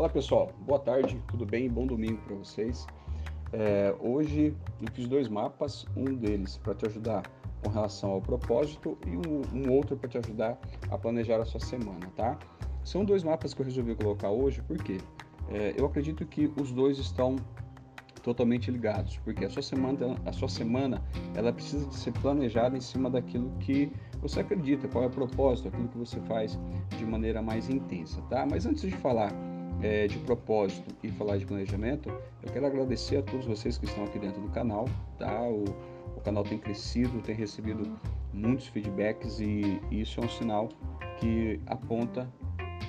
Olá pessoal, boa tarde, tudo bem? Bom domingo para vocês. É, hoje eu fiz dois mapas, um deles para te ajudar com relação ao propósito e um, um outro para te ajudar a planejar a sua semana, tá? São dois mapas que eu resolvi colocar hoje porque é, eu acredito que os dois estão totalmente ligados, porque a sua semana, a sua semana, ela precisa de ser planejada em cima daquilo que você acredita, qual é o propósito, aquilo que você faz de maneira mais intensa, tá? Mas antes de falar é, de propósito e falar de planejamento, eu quero agradecer a todos vocês que estão aqui dentro do canal, tá? O, o canal tem crescido, tem recebido muitos feedbacks e, e isso é um sinal que aponta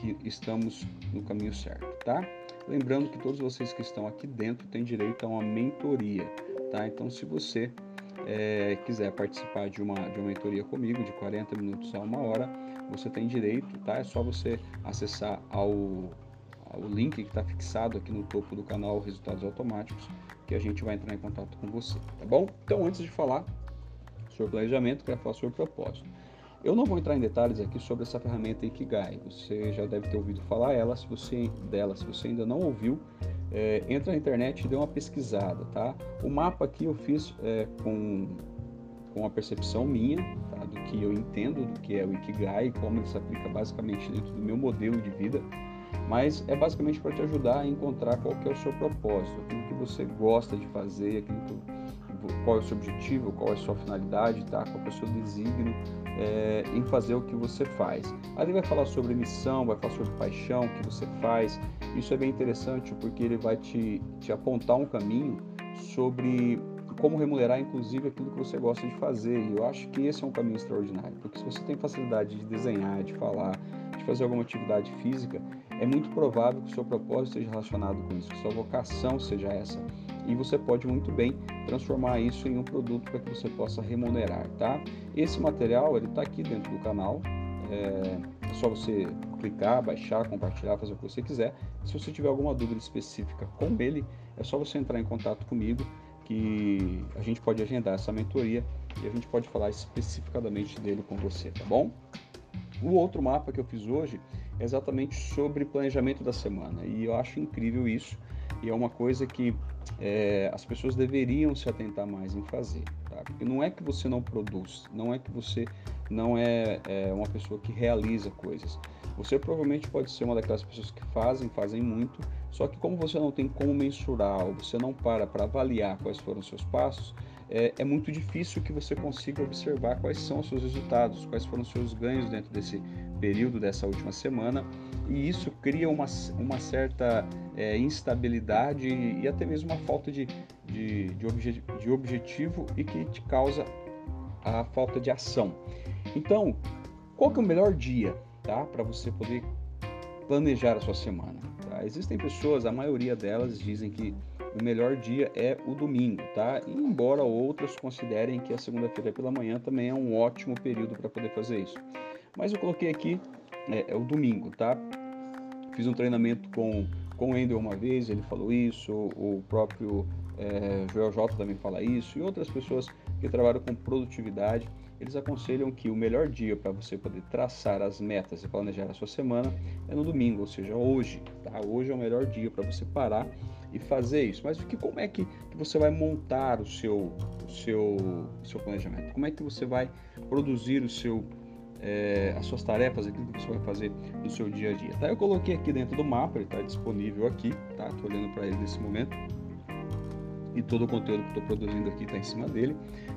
que estamos no caminho certo, tá? Lembrando que todos vocês que estão aqui dentro têm direito a uma mentoria, tá? Então, se você é, quiser participar de uma, de uma mentoria comigo de 40 minutos a uma hora, você tem direito, tá? É só você acessar ao, o link que está fixado aqui no topo do canal Resultados Automáticos, que a gente vai entrar em contato com você, tá bom? Então, antes de falar sobre planejamento, quero falar sobre propósito. Eu não vou entrar em detalhes aqui sobre essa ferramenta Ikigai. Você já deve ter ouvido falar ela, se você, dela. Se você ainda não ouviu, é, entra na internet e dê uma pesquisada, tá? O mapa aqui eu fiz é, com, com a percepção minha, tá? do que eu entendo do que é o Ikigai e como ele se aplica basicamente dentro do meu modelo de vida mas é basicamente para te ajudar a encontrar qual é o seu propósito, aquilo que você gosta de fazer, aquilo que, qual é o seu objetivo, qual é a sua finalidade, tá? qual é o seu desígnio é, em fazer o que você faz. Ali vai falar sobre missão, vai falar sobre paixão, o que você faz. Isso é bem interessante porque ele vai te, te apontar um caminho sobre como remunerar, inclusive, aquilo que você gosta de fazer. E eu acho que esse é um caminho extraordinário, porque se você tem facilidade de desenhar, de falar, de fazer alguma atividade física, é muito provável que o seu propósito esteja relacionado com isso, que sua vocação seja essa. E você pode muito bem transformar isso em um produto para que você possa remunerar, tá? Esse material ele está aqui dentro do canal. É, é só você clicar, baixar, compartilhar, fazer o que você quiser. Se você tiver alguma dúvida específica com ele, é só você entrar em contato comigo que a gente pode agendar essa mentoria e a gente pode falar especificadamente dele com você, tá bom? O outro mapa que eu fiz hoje é exatamente sobre planejamento da semana e eu acho incrível isso e é uma coisa que é, as pessoas deveriam se atentar mais em fazer, tá? Porque não é que você não produz, não é que você não é, é uma pessoa que realiza coisas. Você provavelmente pode ser uma daquelas pessoas que fazem, fazem muito, só que como você não tem como mensurar, ou você não para para avaliar quais foram os seus passos, é, é, muito difícil que você consiga observar quais são os seus resultados, quais foram os seus ganhos dentro desse período, dessa última semana, e isso cria uma, uma certa é, instabilidade e até mesmo uma falta de, de, de, obje, de objetivo e que te causa a falta de ação. Então, qual que é o melhor dia tá, para você poder planejar a sua semana? Existem pessoas, a maioria delas dizem que o melhor dia é o domingo, tá? Embora outras considerem que a segunda-feira pela manhã também é um ótimo período para poder fazer isso. Mas eu coloquei aqui é, é, o domingo, tá? Fiz um treinamento com, com o Endel uma vez, ele falou isso, o próprio é, Joel J também fala isso, e outras pessoas que trabalham com produtividade eles aconselham que o melhor dia para você poder traçar as metas e planejar a sua semana é no domingo, ou seja, hoje. Tá? Hoje é o melhor dia para você parar e fazer isso. Mas que, como é que, você vai montar o seu, o seu, o seu planejamento? Como é que você vai produzir o seu, é, as suas tarefas, aquilo que você vai fazer no seu dia a dia? Tá? Eu coloquei aqui dentro do mapa, ele está disponível aqui, tá? Estou olhando para ele nesse momento e todo o conteúdo que estou produzindo aqui está em cima dele,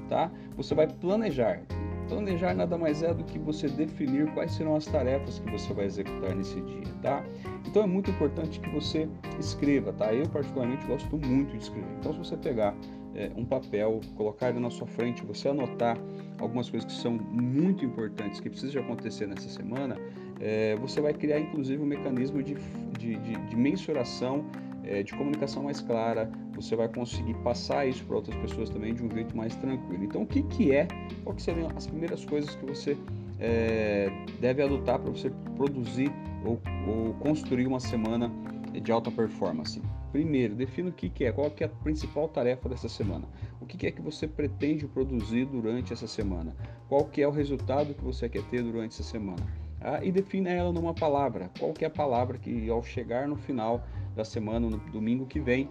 tá? Você vai planejar. Planejar nada mais é do que você definir quais serão as tarefas que você vai executar nesse dia, tá? Então é muito importante que você escreva, tá? Eu particularmente gosto muito de escrever. Então se você pegar é, um papel, colocar ele na sua frente, você anotar algumas coisas que são muito importantes, que precisam acontecer nessa semana, é, você vai criar inclusive um mecanismo de, de, de, de mensuração é, de comunicação mais clara, você vai conseguir passar isso para outras pessoas também de um jeito mais tranquilo. Então, o que, que é, que seriam as primeiras coisas que você é, deve adotar para você produzir ou, ou, construir uma semana de alta performance? Primeiro, defina o que, que é, qual que é a principal tarefa dessa semana. O que, que é que você pretende produzir durante essa semana? Qual que é o resultado que você quer ter durante essa semana? tá? e defina ela numa palavra. Qual que é a palavra que ao chegar no final da semana, no domingo que vem,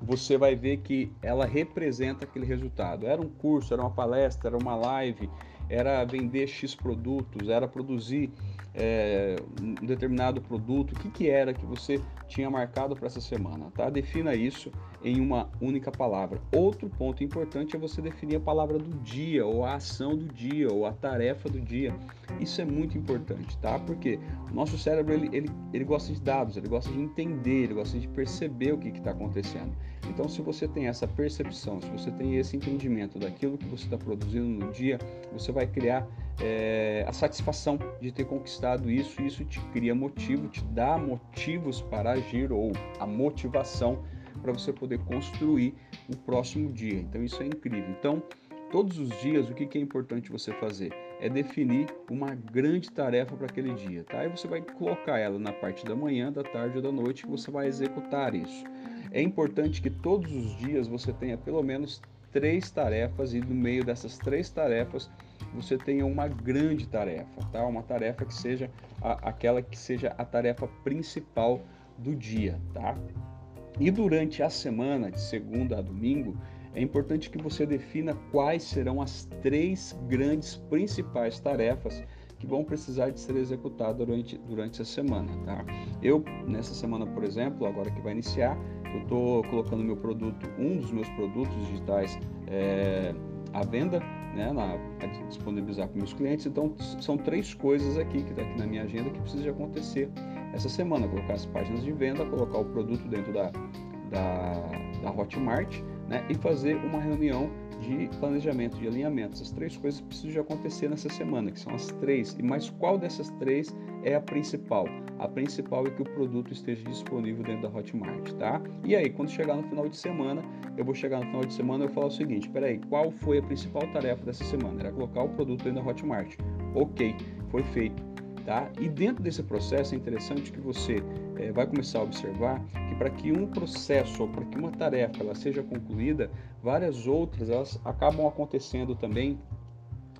você vai ver que ela representa aquele resultado. Era um curso, era uma palestra, era uma live, era vender X produtos, era produzir é, um determinado produto, o que, que era que você tinha marcado para essa semana, tá? Defina isso em uma única palavra. Outro ponto importante é você definir a palavra do dia, ou a ação do dia, ou a tarefa do dia. Isso é muito importante, tá? Porque o nosso cérebro, ele, ele, ele gosta de dados, ele gosta de entender, ele gosta de perceber o que está acontecendo. Então, se você tem essa percepção, se você tem esse entendimento daquilo que você está produzindo no dia, você vai criar é, a satisfação de ter conquistado isso, e isso te cria motivo, te dá motivos para agir ou a motivação para você poder construir o próximo dia. Então isso é incrível. Então, todos os dias, o que é importante você fazer? É definir uma grande tarefa para aquele dia, tá? E você vai colocar ela na parte da manhã, da tarde ou da noite que você vai executar isso. É importante que todos os dias você tenha pelo menos três tarefas e no meio dessas três tarefas você tenha uma grande tarefa, tá? Uma tarefa que seja a, aquela que seja a tarefa principal do dia, tá? E durante a semana, de segunda a domingo, é importante que você defina quais serão as três grandes principais tarefas que vão precisar de ser executadas durante, durante a semana, tá? Eu, nessa semana, por exemplo, agora que vai iniciar, eu estou colocando meu produto, um dos meus produtos digitais é, à venda, né, na, disponibilizar para meus clientes. Então, são três coisas aqui que está aqui na minha agenda que precisa acontecer essa semana. Colocar as páginas de venda, colocar o produto dentro da, da, da Hotmart né, e fazer uma reunião de planejamento, de alinhamento. Essas três coisas precisam de acontecer nessa semana, que são as três. E mais qual dessas três é a principal? A principal é que o produto esteja disponível dentro da Hotmart, tá? E aí, quando chegar no final de semana, eu vou chegar no final de semana e eu falar o seguinte: peraí, qual foi a principal tarefa dessa semana? Era colocar o produto dentro da Hotmart. Ok, foi feito. Tá? E dentro desse processo é interessante que você é, vai começar a observar que para que um processo ou para que uma tarefa ela seja concluída, várias outras elas acabam acontecendo também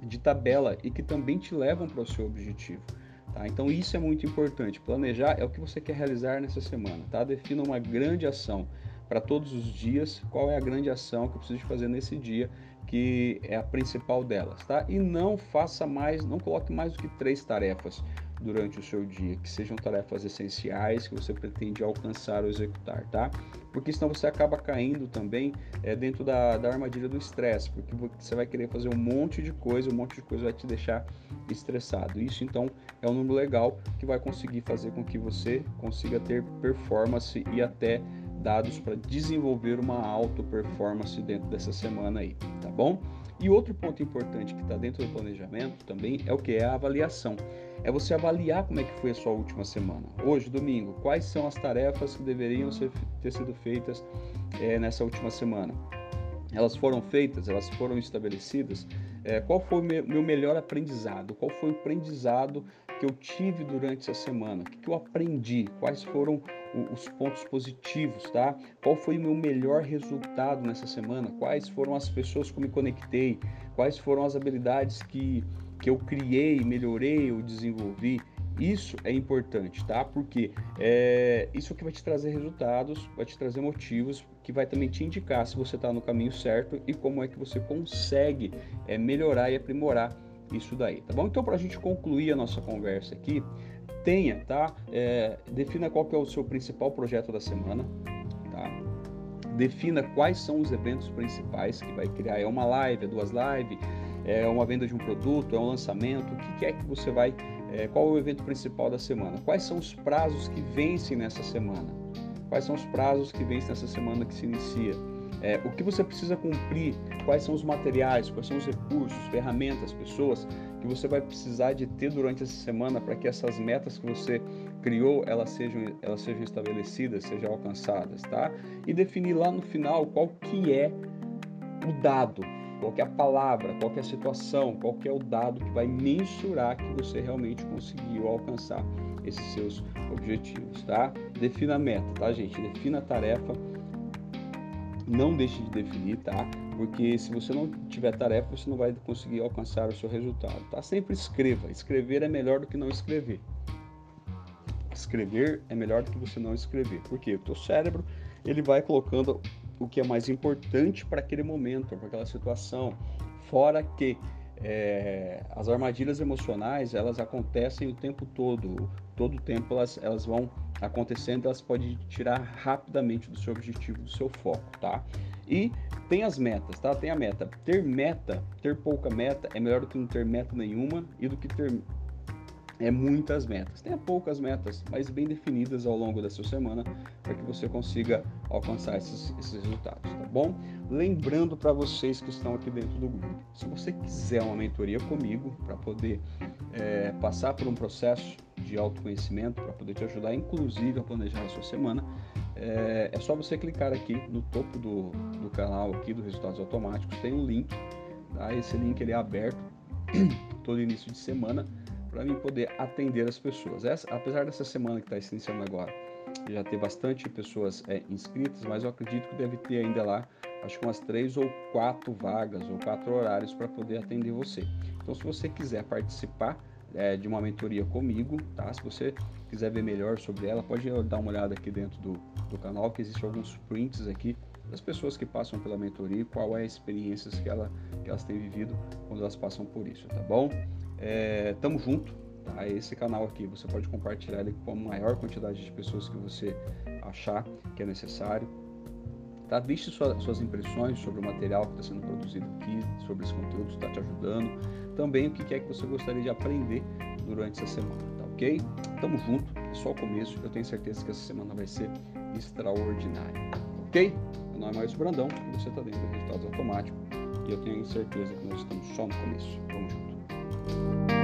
de tabela e que também te levam para o seu objetivo. Tá? Então isso é muito importante. Planejar é o que você quer realizar nessa semana. Tá? Defina uma grande ação para todos os dias. Qual é a grande ação que eu preciso fazer nesse dia que é a principal delas, tá? E não faça mais, não coloque mais do que três tarefas durante o seu dia, que sejam tarefas essenciais que você pretende alcançar ou executar, tá? Porque senão você acaba caindo também é, dentro da, da armadilha do estresse, porque você vai querer fazer um monte de coisa, um monte de coisa vai te deixar estressado. Isso então é um número legal que vai conseguir fazer com que você consiga ter performance e até dados para desenvolver uma alta performance dentro dessa semana aí, tá bom? E outro ponto importante que está dentro do planejamento também é o que é a avaliação. É você avaliar como é que foi a sua última semana. Hoje, domingo, quais são as tarefas que deveriam ser, ter sido feitas é, nessa última semana? Elas foram feitas, elas foram estabelecidas. É, qual foi o meu melhor aprendizado? Qual foi o aprendizado que eu tive durante essa semana? O que eu aprendi? Quais foram os pontos positivos, tá? Qual foi o meu melhor resultado nessa semana? Quais foram as pessoas que me conectei? Quais foram as habilidades que, que eu criei, melhorei ou desenvolvi? Isso é importante, tá? Porque é, isso que vai te trazer resultados, vai te trazer motivos, que vai também te indicar se você está no caminho certo e como é que você consegue é, melhorar e aprimorar isso daí, tá bom? Então, para a gente concluir a nossa conversa aqui, tenha, tá? É, defina qual que é o seu principal projeto da semana, tá? Defina quais são os eventos principais que vai criar. É uma live, é duas lives, é uma venda de um produto, é um lançamento. O que, que é que você vai? É, qual é o evento principal da semana? Quais são os prazos que vencem nessa semana? Quais são os prazos que vencem nessa semana que se inicia? É, o que você precisa cumprir? Quais são os materiais? Quais são os recursos, ferramentas, pessoas que você vai precisar de ter durante essa semana para que essas metas que você criou elas sejam, elas sejam estabelecidas, sejam alcançadas, tá? E definir lá no final qual que é o dado, qual é a palavra, qual é a situação, qual é o dado que vai mensurar que você realmente conseguiu alcançar esses seus objetivos, tá? Defina a meta, tá, gente? Defina a tarefa não deixe de definir, tá? porque se você não tiver tarefa, você não vai conseguir alcançar o seu resultado, tá? Sempre escreva. Escrever é melhor do que não escrever. Escrever é melhor do que você não escrever. Porque o teu cérebro, ele vai colocando o que é mais importante para aquele momento, para aquela situação. Fora que é, as armadilhas emocionais, elas acontecem o tempo todo. Todo o tempo elas, elas vão acontecendo, elas podem tirar rapidamente do seu objetivo, do seu foco, tá? E tem as metas, tá? Tem a meta. Ter meta, ter pouca meta é melhor do que não ter meta nenhuma e do que ter é muitas metas. Tenha poucas metas, mas bem definidas ao longo da sua semana para que você consiga alcançar esses, esses resultados, tá bom? Lembrando para vocês que estão aqui dentro do grupo, se você quiser uma mentoria comigo para poder é, passar por um processo de autoconhecimento, para poder te ajudar, inclusive, a planejar a sua semana, é, é só você clicar aqui no topo do, do canal aqui do Resultados Automáticos, tem um link, tá? Esse link ele é aberto todo início de semana para mim poder atender as pessoas. Essa, apesar dessa semana que está se iniciando agora, já ter bastante pessoas é, inscritas, mas eu acredito que deve ter ainda lá, acho que umas três ou quatro vagas ou quatro horários para poder atender você. Então, se você quiser participar é, de uma mentoria comigo, tá? Se você quiser ver melhor sobre ela, pode dar uma olhada aqui dentro do, do canal, que existem alguns prints aqui das pessoas que passam pela mentoria, qual é a experiência que, ela, que elas têm vivido quando elas passam por isso, tá bom? É, tamo junto, tá? Esse canal aqui você pode compartilhar ele com a maior quantidade de pessoas que você achar que é necessário. Tá? Deixe sua, suas impressões sobre o material que está sendo produzido aqui, sobre esse conteúdo, está te ajudando. Também o que é que você gostaria de aprender durante essa semana, tá ok? Tamo junto, é só o começo. Eu tenho certeza que essa semana vai ser extraordinária, ok? Meu nome é Márcio Brandão você está dentro do Resultados Automáticos. E eu tenho certeza que nós estamos só no começo. Vamos junto.